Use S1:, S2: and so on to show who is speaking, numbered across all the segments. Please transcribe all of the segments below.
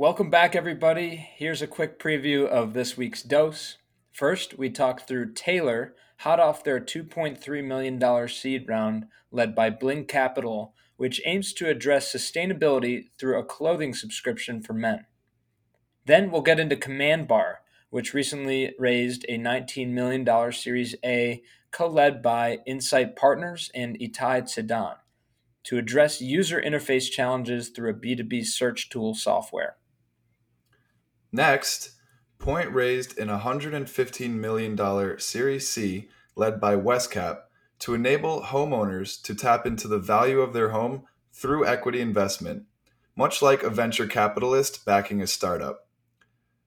S1: Welcome back, everybody. Here's a quick preview of this week's dose. First, we talked through Taelor, hot off their $2.3 million seed round led by Bling Capital, which aims to address sustainability through a clothing subscription for men. Then we'll get into CommandBar, which recently raised a $19 million Series A co led by Insight Partners and Itai Sadan to address user interface challenges through a B2B search tool software.
S2: Next, Point raised an $115 million Series C led by Westcap to enable homeowners to tap into the value of their home through equity investment, much like a venture capitalist backing a startup.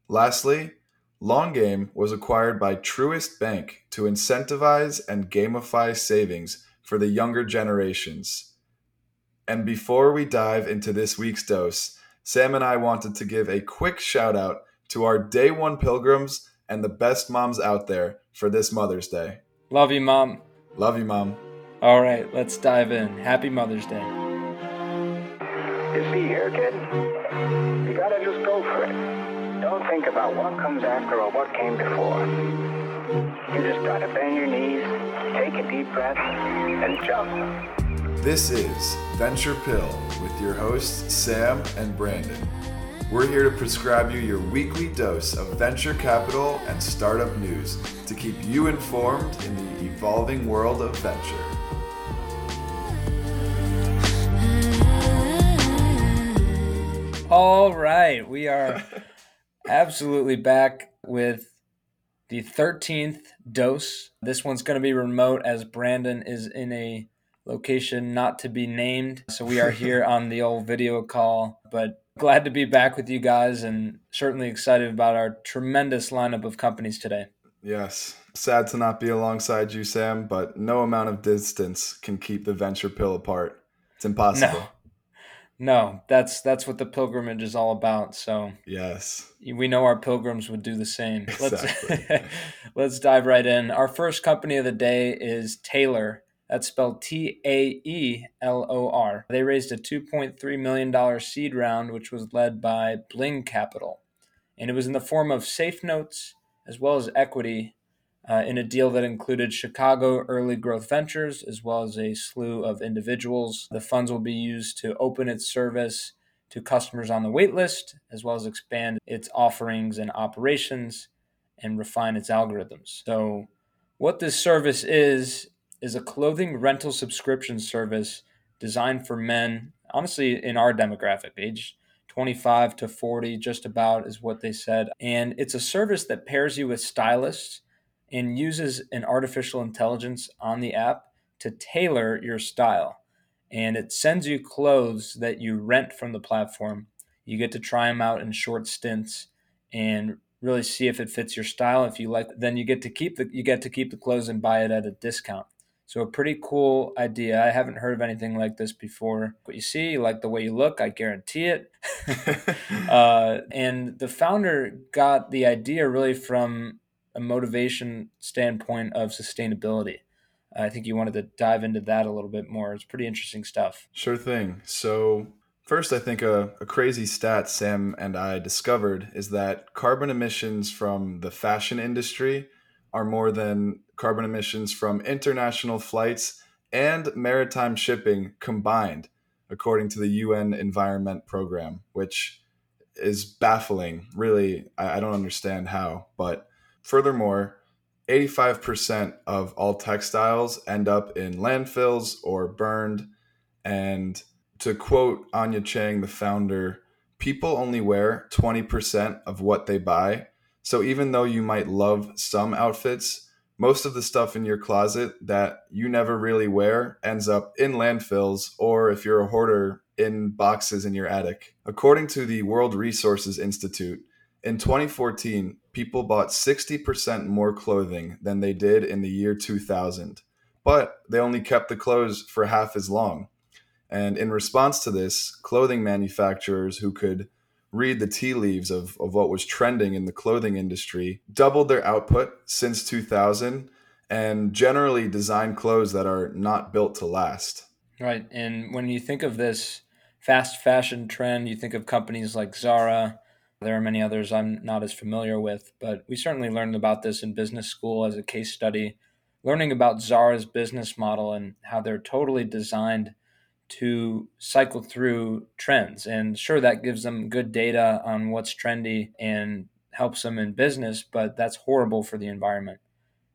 S2: Lastly, Longgame was acquired by Truist Bank to incentivize and gamify savings for the younger generations. And before we dive into this week's dose, Sam and I wanted to give a quick shout out to our day one pilgrims and the best moms out there for this Mother's Day.
S1: Love you, Mom.
S2: Love you, Mom.
S1: All right, let's dive in. Happy Mother's Day.
S3: You see here, kid? You gotta just go for it. Don't think about what comes after or what came before. You just gotta bend your knees, take a deep breath, and jump.
S2: This is Venture Pill with your hosts, Sam and Brandon. We're here to prescribe you your weekly dose of venture capital and startup news to keep you informed in the evolving world of venture.
S1: All right, we are absolutely back with the 13th dose. This one's going to be remote as Brandon is in a location not to be named. So we are here on the old video call, but glad to be back with you guys and certainly excited about our tremendous lineup of companies today.
S2: Yes. Sad to not be alongside you, Sam, but no amount of distance can keep the venture pill apart. It's impossible.
S1: No. No, that's that's what the pilgrimage is all about. So
S2: yes,
S1: we know our pilgrims would do the same.
S2: Exactly.
S1: Let's let's dive right in. Our first company of the day is Taelor. That's spelled T A E L O R. They raised a $2.3 million seed round, which was led by Bling Capital. And it was in the form of safe notes as well as equity uh, in a deal that included Chicago Early Growth Ventures as well as a slew of individuals. The funds will be used to open its service to customers on the waitlist, as well as expand its offerings and operations and refine its algorithms. So, what this service is, is a clothing rental subscription service designed for men, honestly, in our demographic age. 25 to 40, just about is what they said. And it's a service that pairs you with stylists and uses an artificial intelligence on the app to tailor your style. And it sends you clothes that you rent from the platform. You get to try them out in short stints and really see if it fits your style. If you like, then you get to keep the you get to keep the clothes and buy it at a discount. So a pretty cool idea. I haven't heard of anything like this before. What you see, you like the way you look, I guarantee it. uh, and the founder got the idea really from a motivation standpoint of sustainability. I think you wanted to dive into that a little bit more. It's pretty interesting stuff.
S2: Sure thing. So First, I think a, a, crazy stat Sam and I discovered is that carbon emissions from the fashion industry are more than carbon emissions from international flights and maritime shipping combined, according to the UN Environment Program, which is baffling. Really, I, don't understand how. But furthermore, 85% of all textiles end up in landfills or burned. And to quote Anya Cheng, the founder, people only wear 20% of what they buy so even though you might love some outfits, most of the stuff in your closet that you never really wear ends up in landfills or if you're a hoarder in boxes in your attic. According to the World Resources Institute, in 2014, people bought 60% more clothing than they did in the year 2000, but they only kept the clothes for half as long. And in response to this, clothing manufacturers who could read the tea leaves of, of what was trending in the clothing industry, doubled their output since 2000, and generally design clothes that are not built to last.
S1: Right. And when you think of this fast fashion trend, you think of companies like Zara, There are many others I'm not as familiar with, but we certainly learned about this in business school as a case study, learning about Zara's business model and how they're totally designed to cycle through trends. And sure, that gives them good data on what's trendy and helps them in business, but that's horrible for the environment.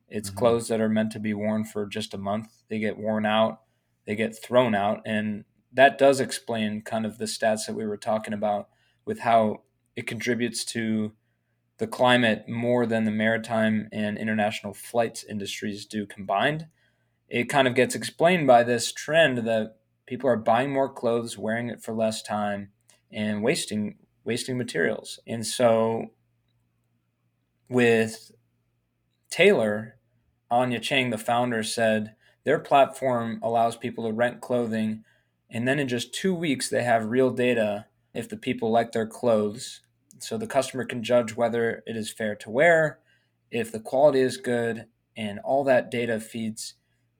S1: It's mm-hmm. clothes that are meant to be worn for just a month. They get worn out, they get thrown out. And that does explain kind of the stats that we were talking about with how it contributes to the climate more than the maritime and international flights industries do combined. It kind of gets explained by this trend that people are buying more clothes, wearing it for less time, and wasting wasting materials. And so with Taelor, Anya Cheng, the founder, said their platform allows people to rent clothing, and then in just two weeks, they have real data if the people like their clothes. So the customer can judge whether it is fair to wear, if the quality is good, and all that data feeds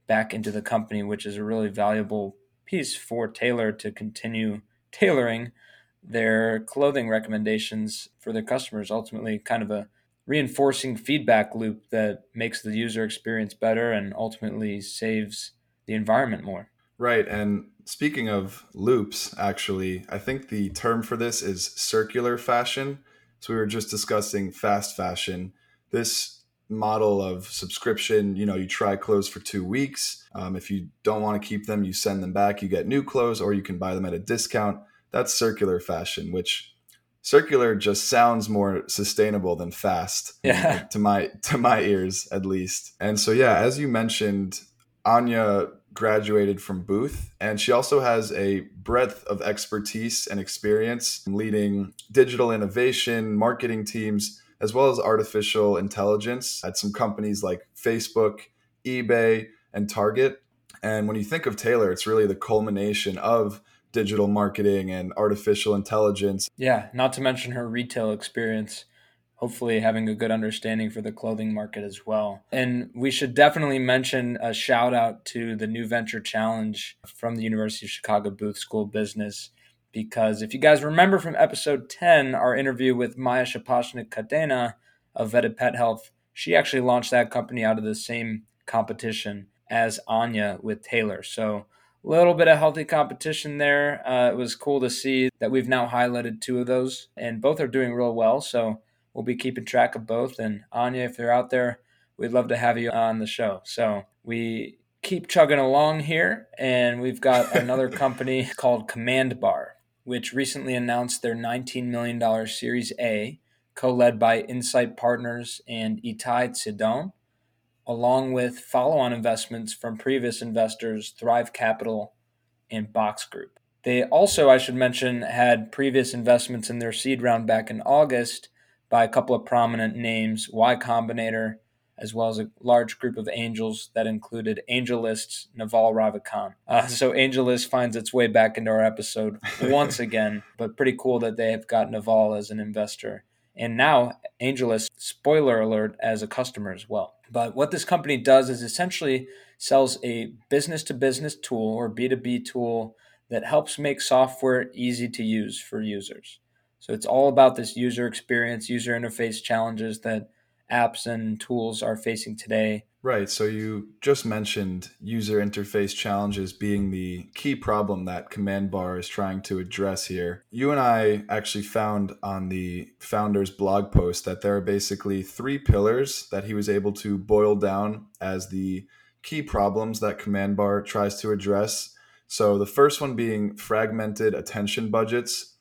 S1: back into the company, which is a really valuable piece for Taelor to continue tailoring their clothing recommendations for their customers. Ultimately, kind of a reinforcing feedback loop that makes the user experience better and ultimately saves the environment more.
S2: Right. And speaking of loops, actually, I think the term for this is circular fashion. So we were just discussing fast fashion. This model of subscription, you know, you try clothes for two weeks. Um, if you don't want to keep them, you send them back, you get new clothes, or you can buy them at a discount. That's circular fashion, which circular just sounds more sustainable than fast
S1: yeah.
S2: to my to my ears at least and so yeah as you mentioned anya graduated from booth and she also has a breadth of expertise and experience leading digital innovation marketing teams as well as artificial intelligence at some companies like facebook ebay and target and when you think of taelor it's really the culmination of digital marketing and artificial intelligence.
S1: Yeah, not to mention her retail experience, hopefully having a good understanding for the clothing market as well. And we should definitely mention a shout out to the New Venture Challenge from the University of Chicago Booth School of Business. Because if you guys remember from episode 10, our interview with Maya Shaposhnik Cadena of Vetted Pet Health, she actually launched that company out of the same competition as Anya with Taelor. So a little bit of healthy competition there. Uh, it was cool to see that we've now highlighted two of those, and both are doing real well. So we'll be keeping track of both. And Anya, if you're out there, we'd love to have you on the show. So we keep chugging along here, and we've got another company called CommandBar, which recently announced their $19 million Series A, co led by Insight Partners and Itai Sadan along with follow on investments from previous investors Thrive Capital and Box Group. They also, I should mention, had previous investments in their seed round back in August by a couple of prominent names, Y Combinator, as well as a large group of angels that included AngelList's Naval Ravikant. Uh, so AngelList finds its way back into our episode once again, but pretty cool that they have got Naval as an investor. And now AngelList, spoiler alert, as a customer as well. But what this company does is essentially sells a business to business tool or B2B tool that helps make software easy to use for users. So it's all about this user experience, user interface challenges that apps and tools are facing today.
S2: Right. So you just mentioned user interface challenges being the key problem that CommandBar is trying to address here. You and I actually found on the founder's blog post that there are basically three pillars that he was able to boil down as the key problems that CommandBar tries to address. So the first one being fragmented attention budgets.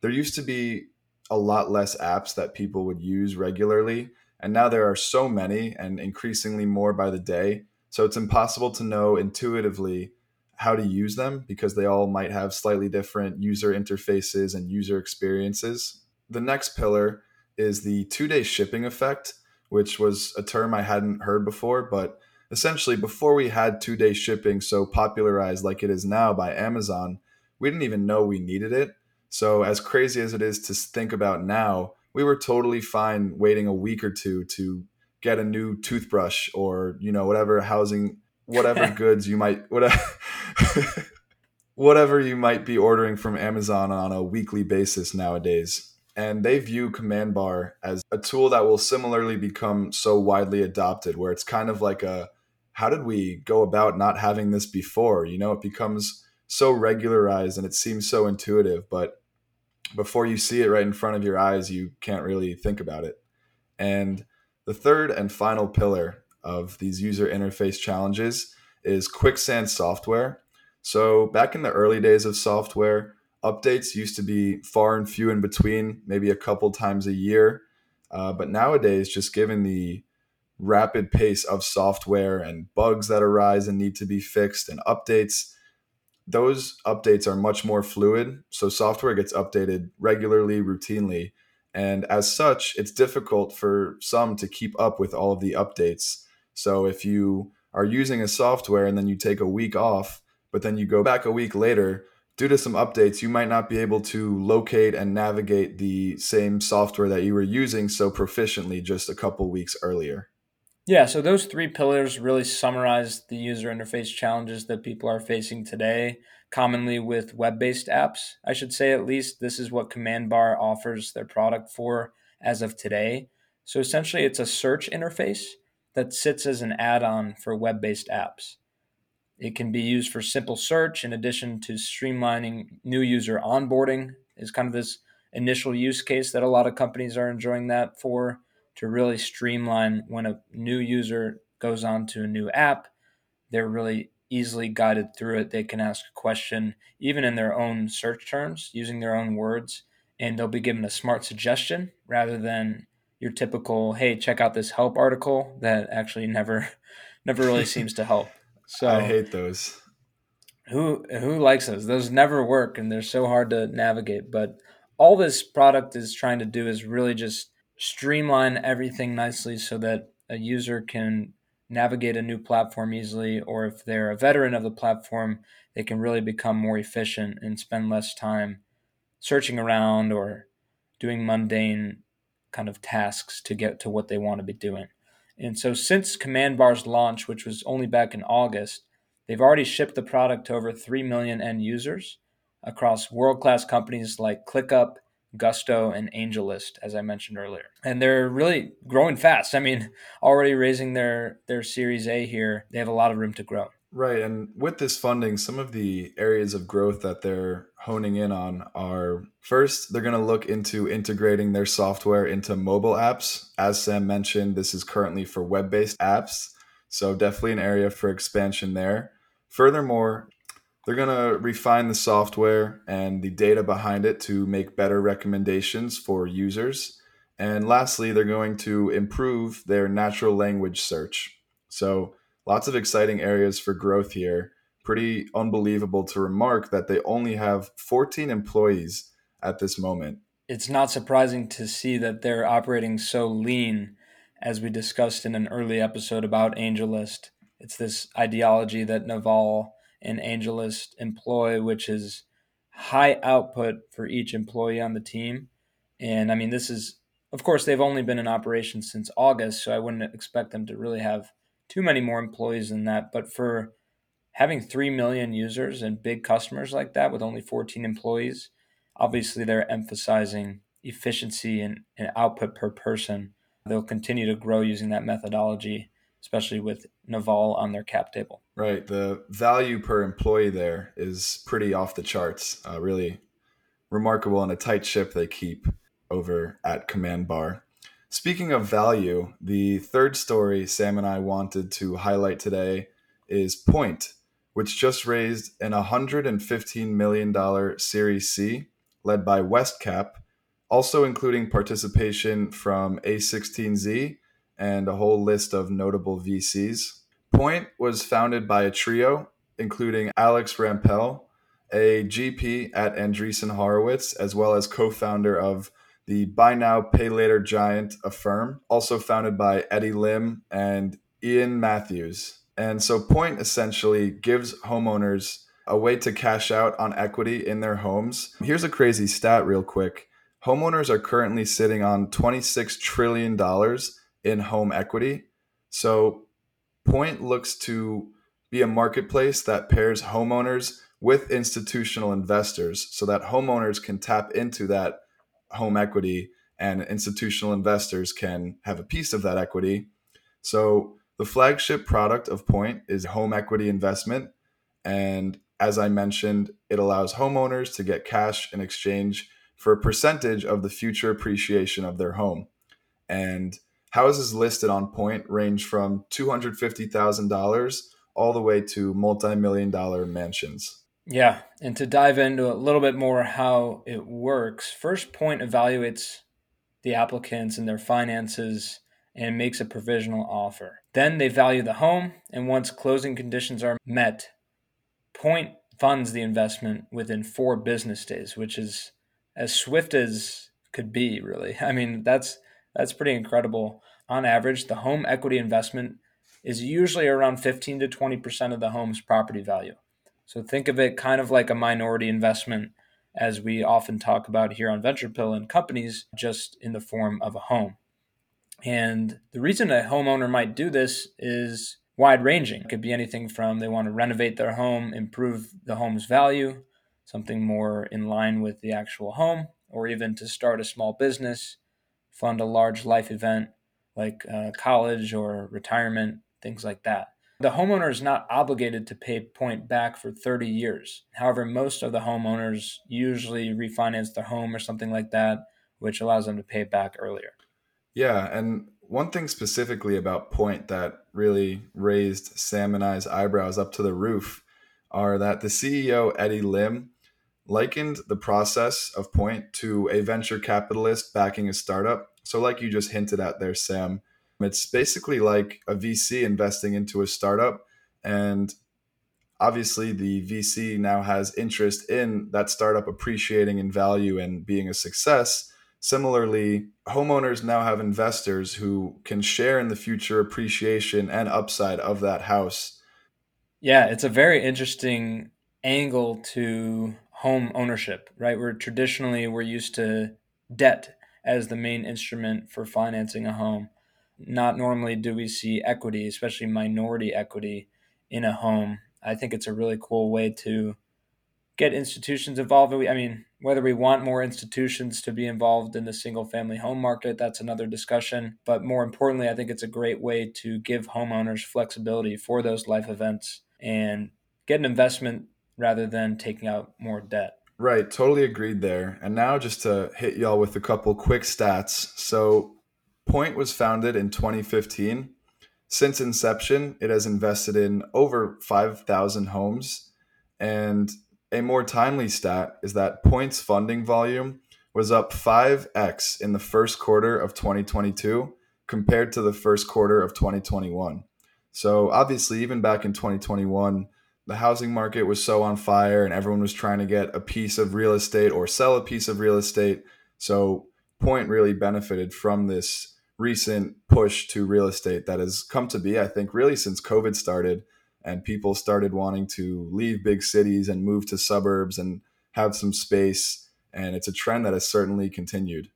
S2: There used to be a lot less apps that people would use regularly and now there are so many and increasingly more by the day. So it's impossible to know intuitively how to use them because they all might have slightly different user interfaces and user experiences. The next pillar is the two day shipping effect, which was a term I hadn't heard before. But essentially, before we had two day shipping so popularized like it is now by Amazon, we didn't even know we needed it. So, as crazy as it is to think about now, we were totally fine waiting a week or two to get a new toothbrush or you know whatever housing whatever goods you might whatever whatever you might be ordering from Amazon on a weekly basis nowadays. and they view CommandBar as a tool that will similarly become so widely adopted, where it's kind of like a how did we go about not having this before? You know, it becomes so regularized and it seems so intuitive, but before you see it right in front of your eyes, you can't really think about it. And the third and final pillar of these user interface challenges is quicksand software. So, back in the early days of software, updates used to be far and few in between, maybe a couple times a year. Uh, but nowadays, just given the rapid pace of software and bugs that arise and need to be fixed and updates, those updates are much more fluid. So, software gets updated regularly, routinely. And as such, it's difficult for some to keep up with all of the updates. So, if you are using a software and then you take a week off, but then you go back a week later, due to some updates, you might not be able to locate and navigate the same software that you were using so proficiently just a couple weeks earlier.
S1: Yeah, so those three pillars really summarize the user interface challenges that people are facing today, commonly with web based apps. I should say, at least, this is what CommandBar offers their product for as of today. So essentially, it's a search interface that sits as an add on for web based apps. It can be used for simple search in addition to streamlining new user onboarding, is kind of this initial use case that a lot of companies are enjoying that for to really streamline when a new user goes on to a new app. They're really easily guided through it. They can ask a question, even in their own search terms, using their own words, and they'll be given a smart suggestion rather than your typical, hey, check out this help article that actually never never really seems to help.
S2: So I hate those.
S1: Who who likes those? Those never work and they're so hard to navigate. But all this product is trying to do is really just streamline everything nicely so that a user can navigate a new platform easily, or if they're a veteran of the platform, they can really become more efficient and spend less time searching around or doing mundane kind of tasks to get to what they want to be doing. And so since CommandBar's launch, which was only back in August, they've already shipped the product to over 3 million end users across world-class companies like ClickUp, Gusto, and AngelList, as I mentioned earlier. And they're really growing fast. I mean, already raising their their Series A here, they have a lot of room to grow.
S2: Right. And with this funding, some of the areas of growth that they're honing in on are first, they're going to look into integrating their software into mobile apps. As Sam mentioned, this is currently for web based apps. So, definitely an area for expansion there. Furthermore, they're going to refine the software and the data behind it to make better recommendations for users. And lastly, they're going to improve their natural language search. So, lots of exciting areas for growth here. Pretty unbelievable to remark that they only have 14 employees at this moment.
S1: It's not surprising to see that they're operating so lean, as we discussed in an early episode about AngelList. It's this ideology that Naval and AngelList employ, which is high output for each employee on the team. And I mean, this is, of course, they've only been in operation since August, so I wouldn't expect them to really have too many more employees than that. But for having 3 million users and big customers like that with only 14 employees, obviously they're emphasizing efficiency and, and output per person. They'll continue to grow using that methodology, especially with Naval on their cap table.
S2: Right. The value per employee there is pretty off the charts. Uh, really remarkable and a tight ship they keep over at CommandBar. Speaking of value, the third story Sam and I wanted to highlight today is Point, which just raised an $115 million Series C led by WestCap, also including participation from A16Z and a whole list of notable VCs. Point was founded by a trio, including Alex Rampell, a GP at Andreessen Horowitz, as well as co founder of the buy now, pay later giant Affirm, also founded by Eddie Lim and Ian Matthews. And so Point essentially gives homeowners a way to cash out on equity in their homes. Here's a crazy stat, real quick. Homeowners are currently sitting on $26 trillion in home equity. So Point looks to be a marketplace that pairs homeowners with institutional investors so that homeowners can tap into that home equity and institutional investors can have a piece of that equity. So the flagship product of Point is home equity investment. And as I mentioned, it allows homeowners to get cash in exchange for a percentage of the future appreciation of their home. And houses listed on Point range from $250,000 all the way to multi million dollar mansions.
S1: Yeah. And to dive into a little bit more how it works, First Point evaluates the applicants and their finances and makes a provisional offer. Then they value the home, and once closing conditions are met, Point funds the investment within four business days, which is as swift as could be, really. I mean, that's that's pretty incredible. On average, the home equity investment is usually around 15 to 20% of the home's property value. So think of it kind of like a minority investment as we often talk about here on Venture Pill and companies, just in the form of a home. And the reason a homeowner might do this is wide ranging. It could be anything from they want to renovate their home, improve the home's value, something more in line with the actual home, or even to start a small business, fund a large life event like uh, college or retirement, things like that. The homeowner is not obligated to pay point back for 30 years. However, most of the homeowners usually refinance their home or something like that, which allows them to pay back earlier.
S2: Yeah, and one thing specifically about Point that really raised Sam and I's eyebrows up to the roof are that the CEO, Eddie Lim, likened the process of Point to a venture capitalist backing a startup. So, like you just hinted at there, Sam, it's basically like a VC investing into a startup. And obviously, the VC now has interest in that startup appreciating in value and being a success. Similarly, homeowners now have investors who can share in the future appreciation and upside of that house.
S1: Yeah, it's a very interesting angle to home ownership, right? Where traditionally we're used to debt as the main instrument for financing a home not normally do we see equity, especially minority equity, in a home. I think it's a really cool way to get institutions involved. I mean, whether we want more institutions to be involved in the single family home market, that's another discussion. But more importantly, I think it's a great way to give homeowners flexibility for those life events and get an investment rather than taking out more debt.
S2: Right, totally agreed there. And now just to hit y'all with a couple quick stats. So Point was founded in 2015. Since inception, it has invested in over 5,000 homes. And a more timely stat is that Point's funding volume was up 5x in the first quarter of 2022 compared to the first quarter of 2021. So, obviously, even back in 2021, the housing market was so on fire and everyone was trying to get a piece of real estate or sell a piece of real estate. So, Point really benefited from this recent push to real estate that has come to be, I think, really since COVID started and people started wanting to leave big cities and move to suburbs and have some space. And it's a trend that has certainly continued.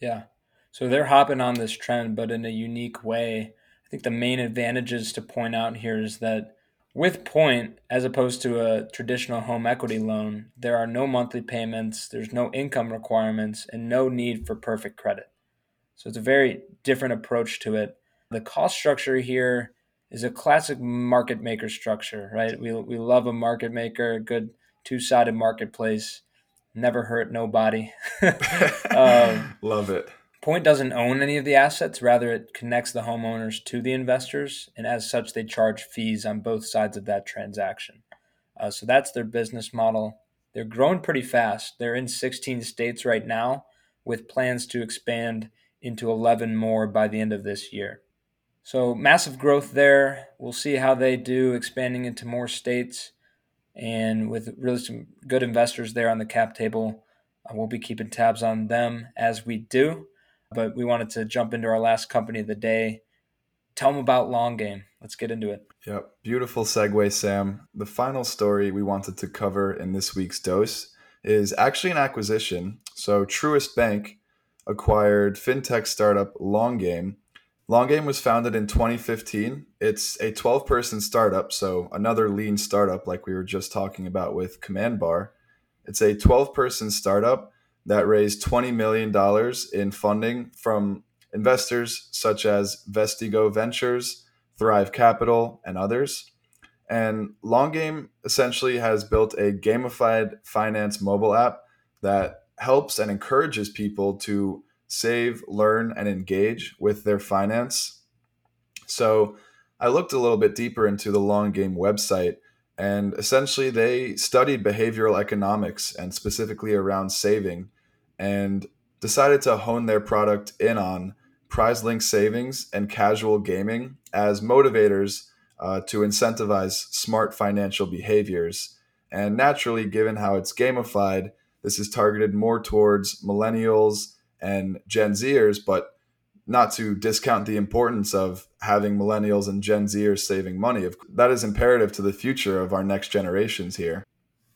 S1: Yeah. So they're hopping on this trend, but in a unique way. I think the main advantages to point out here is that with Point, as opposed to a traditional home equity loan, there are no monthly payments, there's no income requirements, and no need for perfect credit. So it's a very different approach to it. The cost structure here is a classic market maker structure, right? We, we love a market maker, a good two sided marketplace, never hurt nobody.
S2: um, love it.
S1: Point doesn't own any of the assets, rather, it connects the homeowners to the investors, and as such, they charge fees on both sides of that transaction. Uh, so that's their business model. They're growing pretty fast. They're in 16 states right now with plans to expand into 11 more by the end of this year. So, massive growth there. We'll see how they do expanding into more states. And with really some good investors there on the cap table, uh, we'll be keeping tabs on them as we do. But we wanted to jump into our last company of the day. Tell them about Long Game. Let's get into it.
S2: Yep. Beautiful segue, Sam. The final story we wanted to cover in this week's dose is actually an acquisition. So, Truist Bank acquired fintech startup Long Game. Long Game was founded in 2015. It's a 12 person startup, so another lean startup like we were just talking about with CommandBar. It's a 12 person startup that raised $20 million in funding from investors such as Vestigo Ventures, Thrive Capital, and others. And Long Game essentially has built a gamified finance mobile app that helps and encourages people to save, learn, and engage with their finance. So I looked a little bit deeper into the Long Game website, and essentially they studied behavioral economics and specifically around saving and decided to hone their product in on prize link savings and casual gaming as motivators uh, to incentivize smart financial behaviors. And naturally, given how it's gamified, this is targeted more towards millennials and Gen Zers, but not to discount the importance of having millennials and Gen Zers saving money. That is imperative to the future of our next generations here.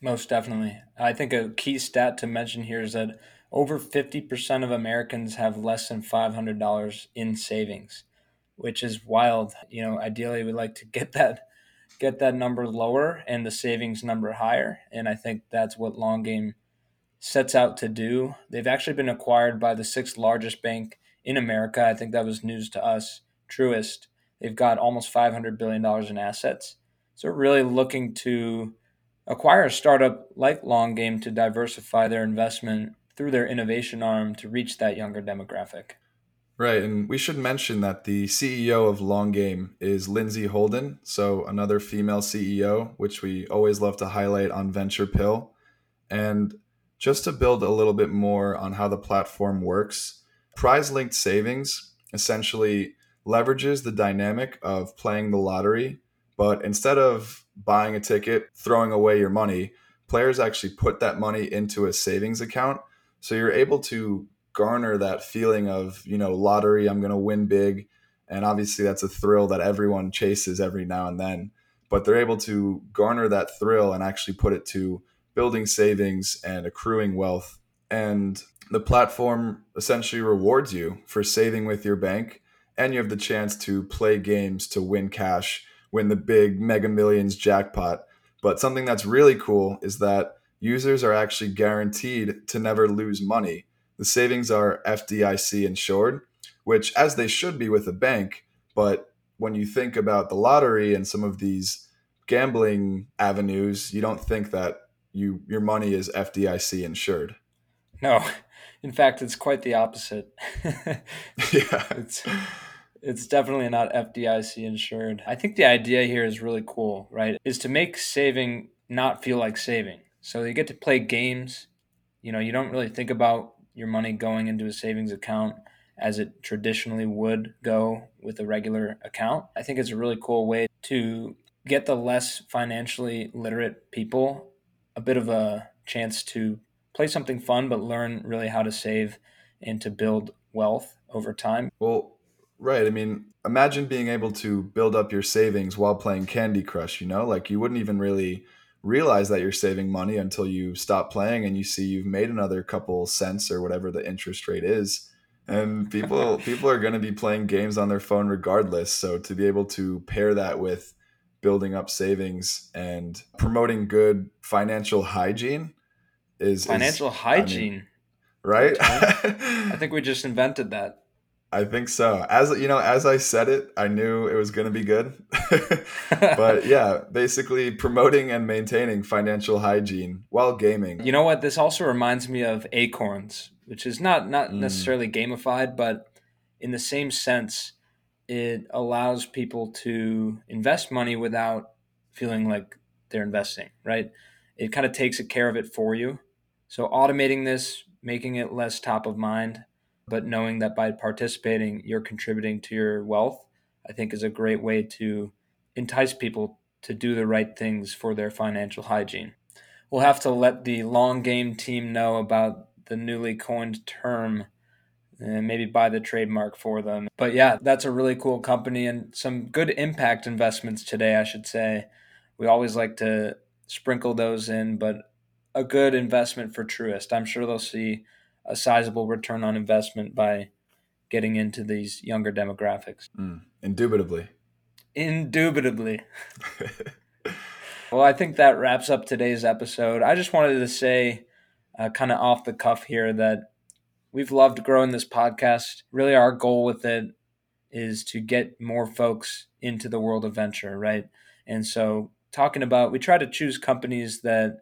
S1: Most definitely. I think a key stat to mention here is that over 50% of Americans have less than $500 in savings, which is wild. You know, ideally we'd like to get that get that number lower and the savings number higher, and I think that's what long game sets out to do. They've actually been acquired by the sixth largest bank in America. I think that was news to us, Truist. They've got almost $500 billion in assets. So, really looking to acquire a startup like Long Game to diversify their investment through their innovation arm to reach that younger demographic.
S2: Right, and we should mention that the CEO of Long Game is Lindsay Holden, so another female CEO, which we always love to highlight on Venture Pill. And just to build a little bit more on how the platform works, prize linked savings essentially leverages the dynamic of playing the lottery, but instead of buying a ticket, throwing away your money, players actually put that money into a savings account so you're able to garner that feeling of, you know, lottery, I'm going to win big. And obviously, that's a thrill that everyone chases every now and then. But they're able to garner that thrill and actually put it to building savings and accruing wealth. And the platform essentially rewards you for saving with your bank. And you have the chance to play games to win cash, win the big mega millions jackpot. But something that's really cool is that users are actually guaranteed to never lose money. The savings are FDIC insured, which, as they should be with a bank, but when you think about the lottery and some of these gambling avenues, you don't think that you your money is FDIC insured.
S1: No, in fact, it's quite the opposite.
S2: yeah,
S1: it's it's definitely not FDIC insured. I think the idea here is really cool, right? Is to make saving not feel like saving. So you get to play games. You know, you don't really think about your money going into a savings account as it traditionally would go with a regular account. I think it's a really cool way to get the less financially literate people a bit of a chance to play something fun but learn really how to save and to build wealth over time.
S2: Well, right. I mean, imagine being able to build up your savings while playing Candy Crush, you know? Like you wouldn't even really realize that you're saving money until you stop playing and you see you've made another couple cents or whatever the interest rate is. And people people are going to be playing games on their phone regardless. So to be able to pair that with building up savings and promoting good financial hygiene is
S1: financial is, hygiene I mean,
S2: right?
S1: I think we just invented that
S2: I think so. As you know, as I said it, I knew it was going to be good. but yeah, basically promoting and maintaining financial hygiene while gaming.
S1: You know what? This also reminds me of Acorns, which is not not mm. necessarily gamified, but in the same sense, it allows people to invest money without feeling like they're investing, right? It kind of takes care of it for you. So automating this, making it less top of mind but knowing that by participating, you're contributing to your wealth, I think is a great way to entice people to do the right things for their financial hygiene. We'll have to let the long game team know about the newly coined term and maybe buy the trademark for them. But yeah, that's a really cool company and some good impact investments today, I should say. We always like to sprinkle those in, but a good investment for Truist. I'm sure they'll see a sizable return on investment by getting into these younger demographics.
S2: Mm, indubitably.
S1: Indubitably. well, I think that wraps up today's episode. I just wanted to say uh, kind of off the cuff here that we've loved growing this podcast. Really, our goal with it is to get more folks into the world of venture, right? And so, talking about, we try to choose companies that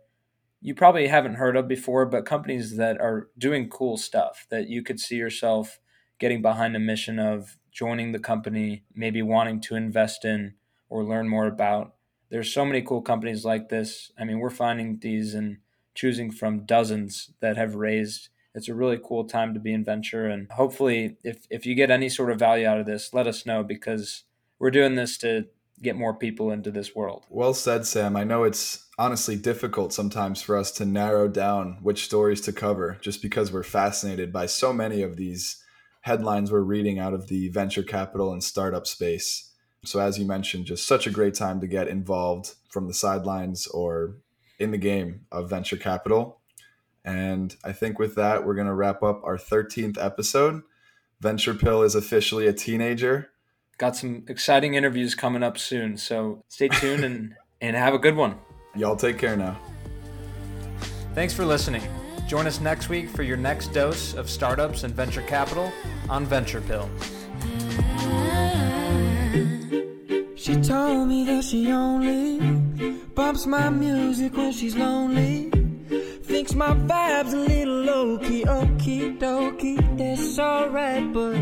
S1: you probably haven't heard of before, but companies that are doing cool stuff that you could see yourself getting behind a mission of joining the company, maybe wanting to invest in or learn more about. There's so many cool companies like this. I mean, we're finding these and choosing from dozens that have raised it's a really cool time to be in venture and hopefully if if you get any sort of value out of this let us know because we're doing this to get more people into this world
S2: well said sam i know it's honestly difficult sometimes for us to narrow down which stories to cover just because we're fascinated by so many of these headlines we're reading out of the venture capital and startup space so as you mentioned just such a great time to get involved from the sidelines or in the game of venture capital and I think with that, we're going to wrap up our 13th episode. Venture Pill is officially a teenager.
S1: Got some exciting interviews coming up soon. So stay tuned and, and have a good one.
S2: Y'all take care now.
S1: Thanks for listening. Join us next week for your next dose of startups and venture capital on Venture Pill. She told me that she only bumps my music when she's lonely. Thinks my vibe's a little low key, okie dokie, that's alright, but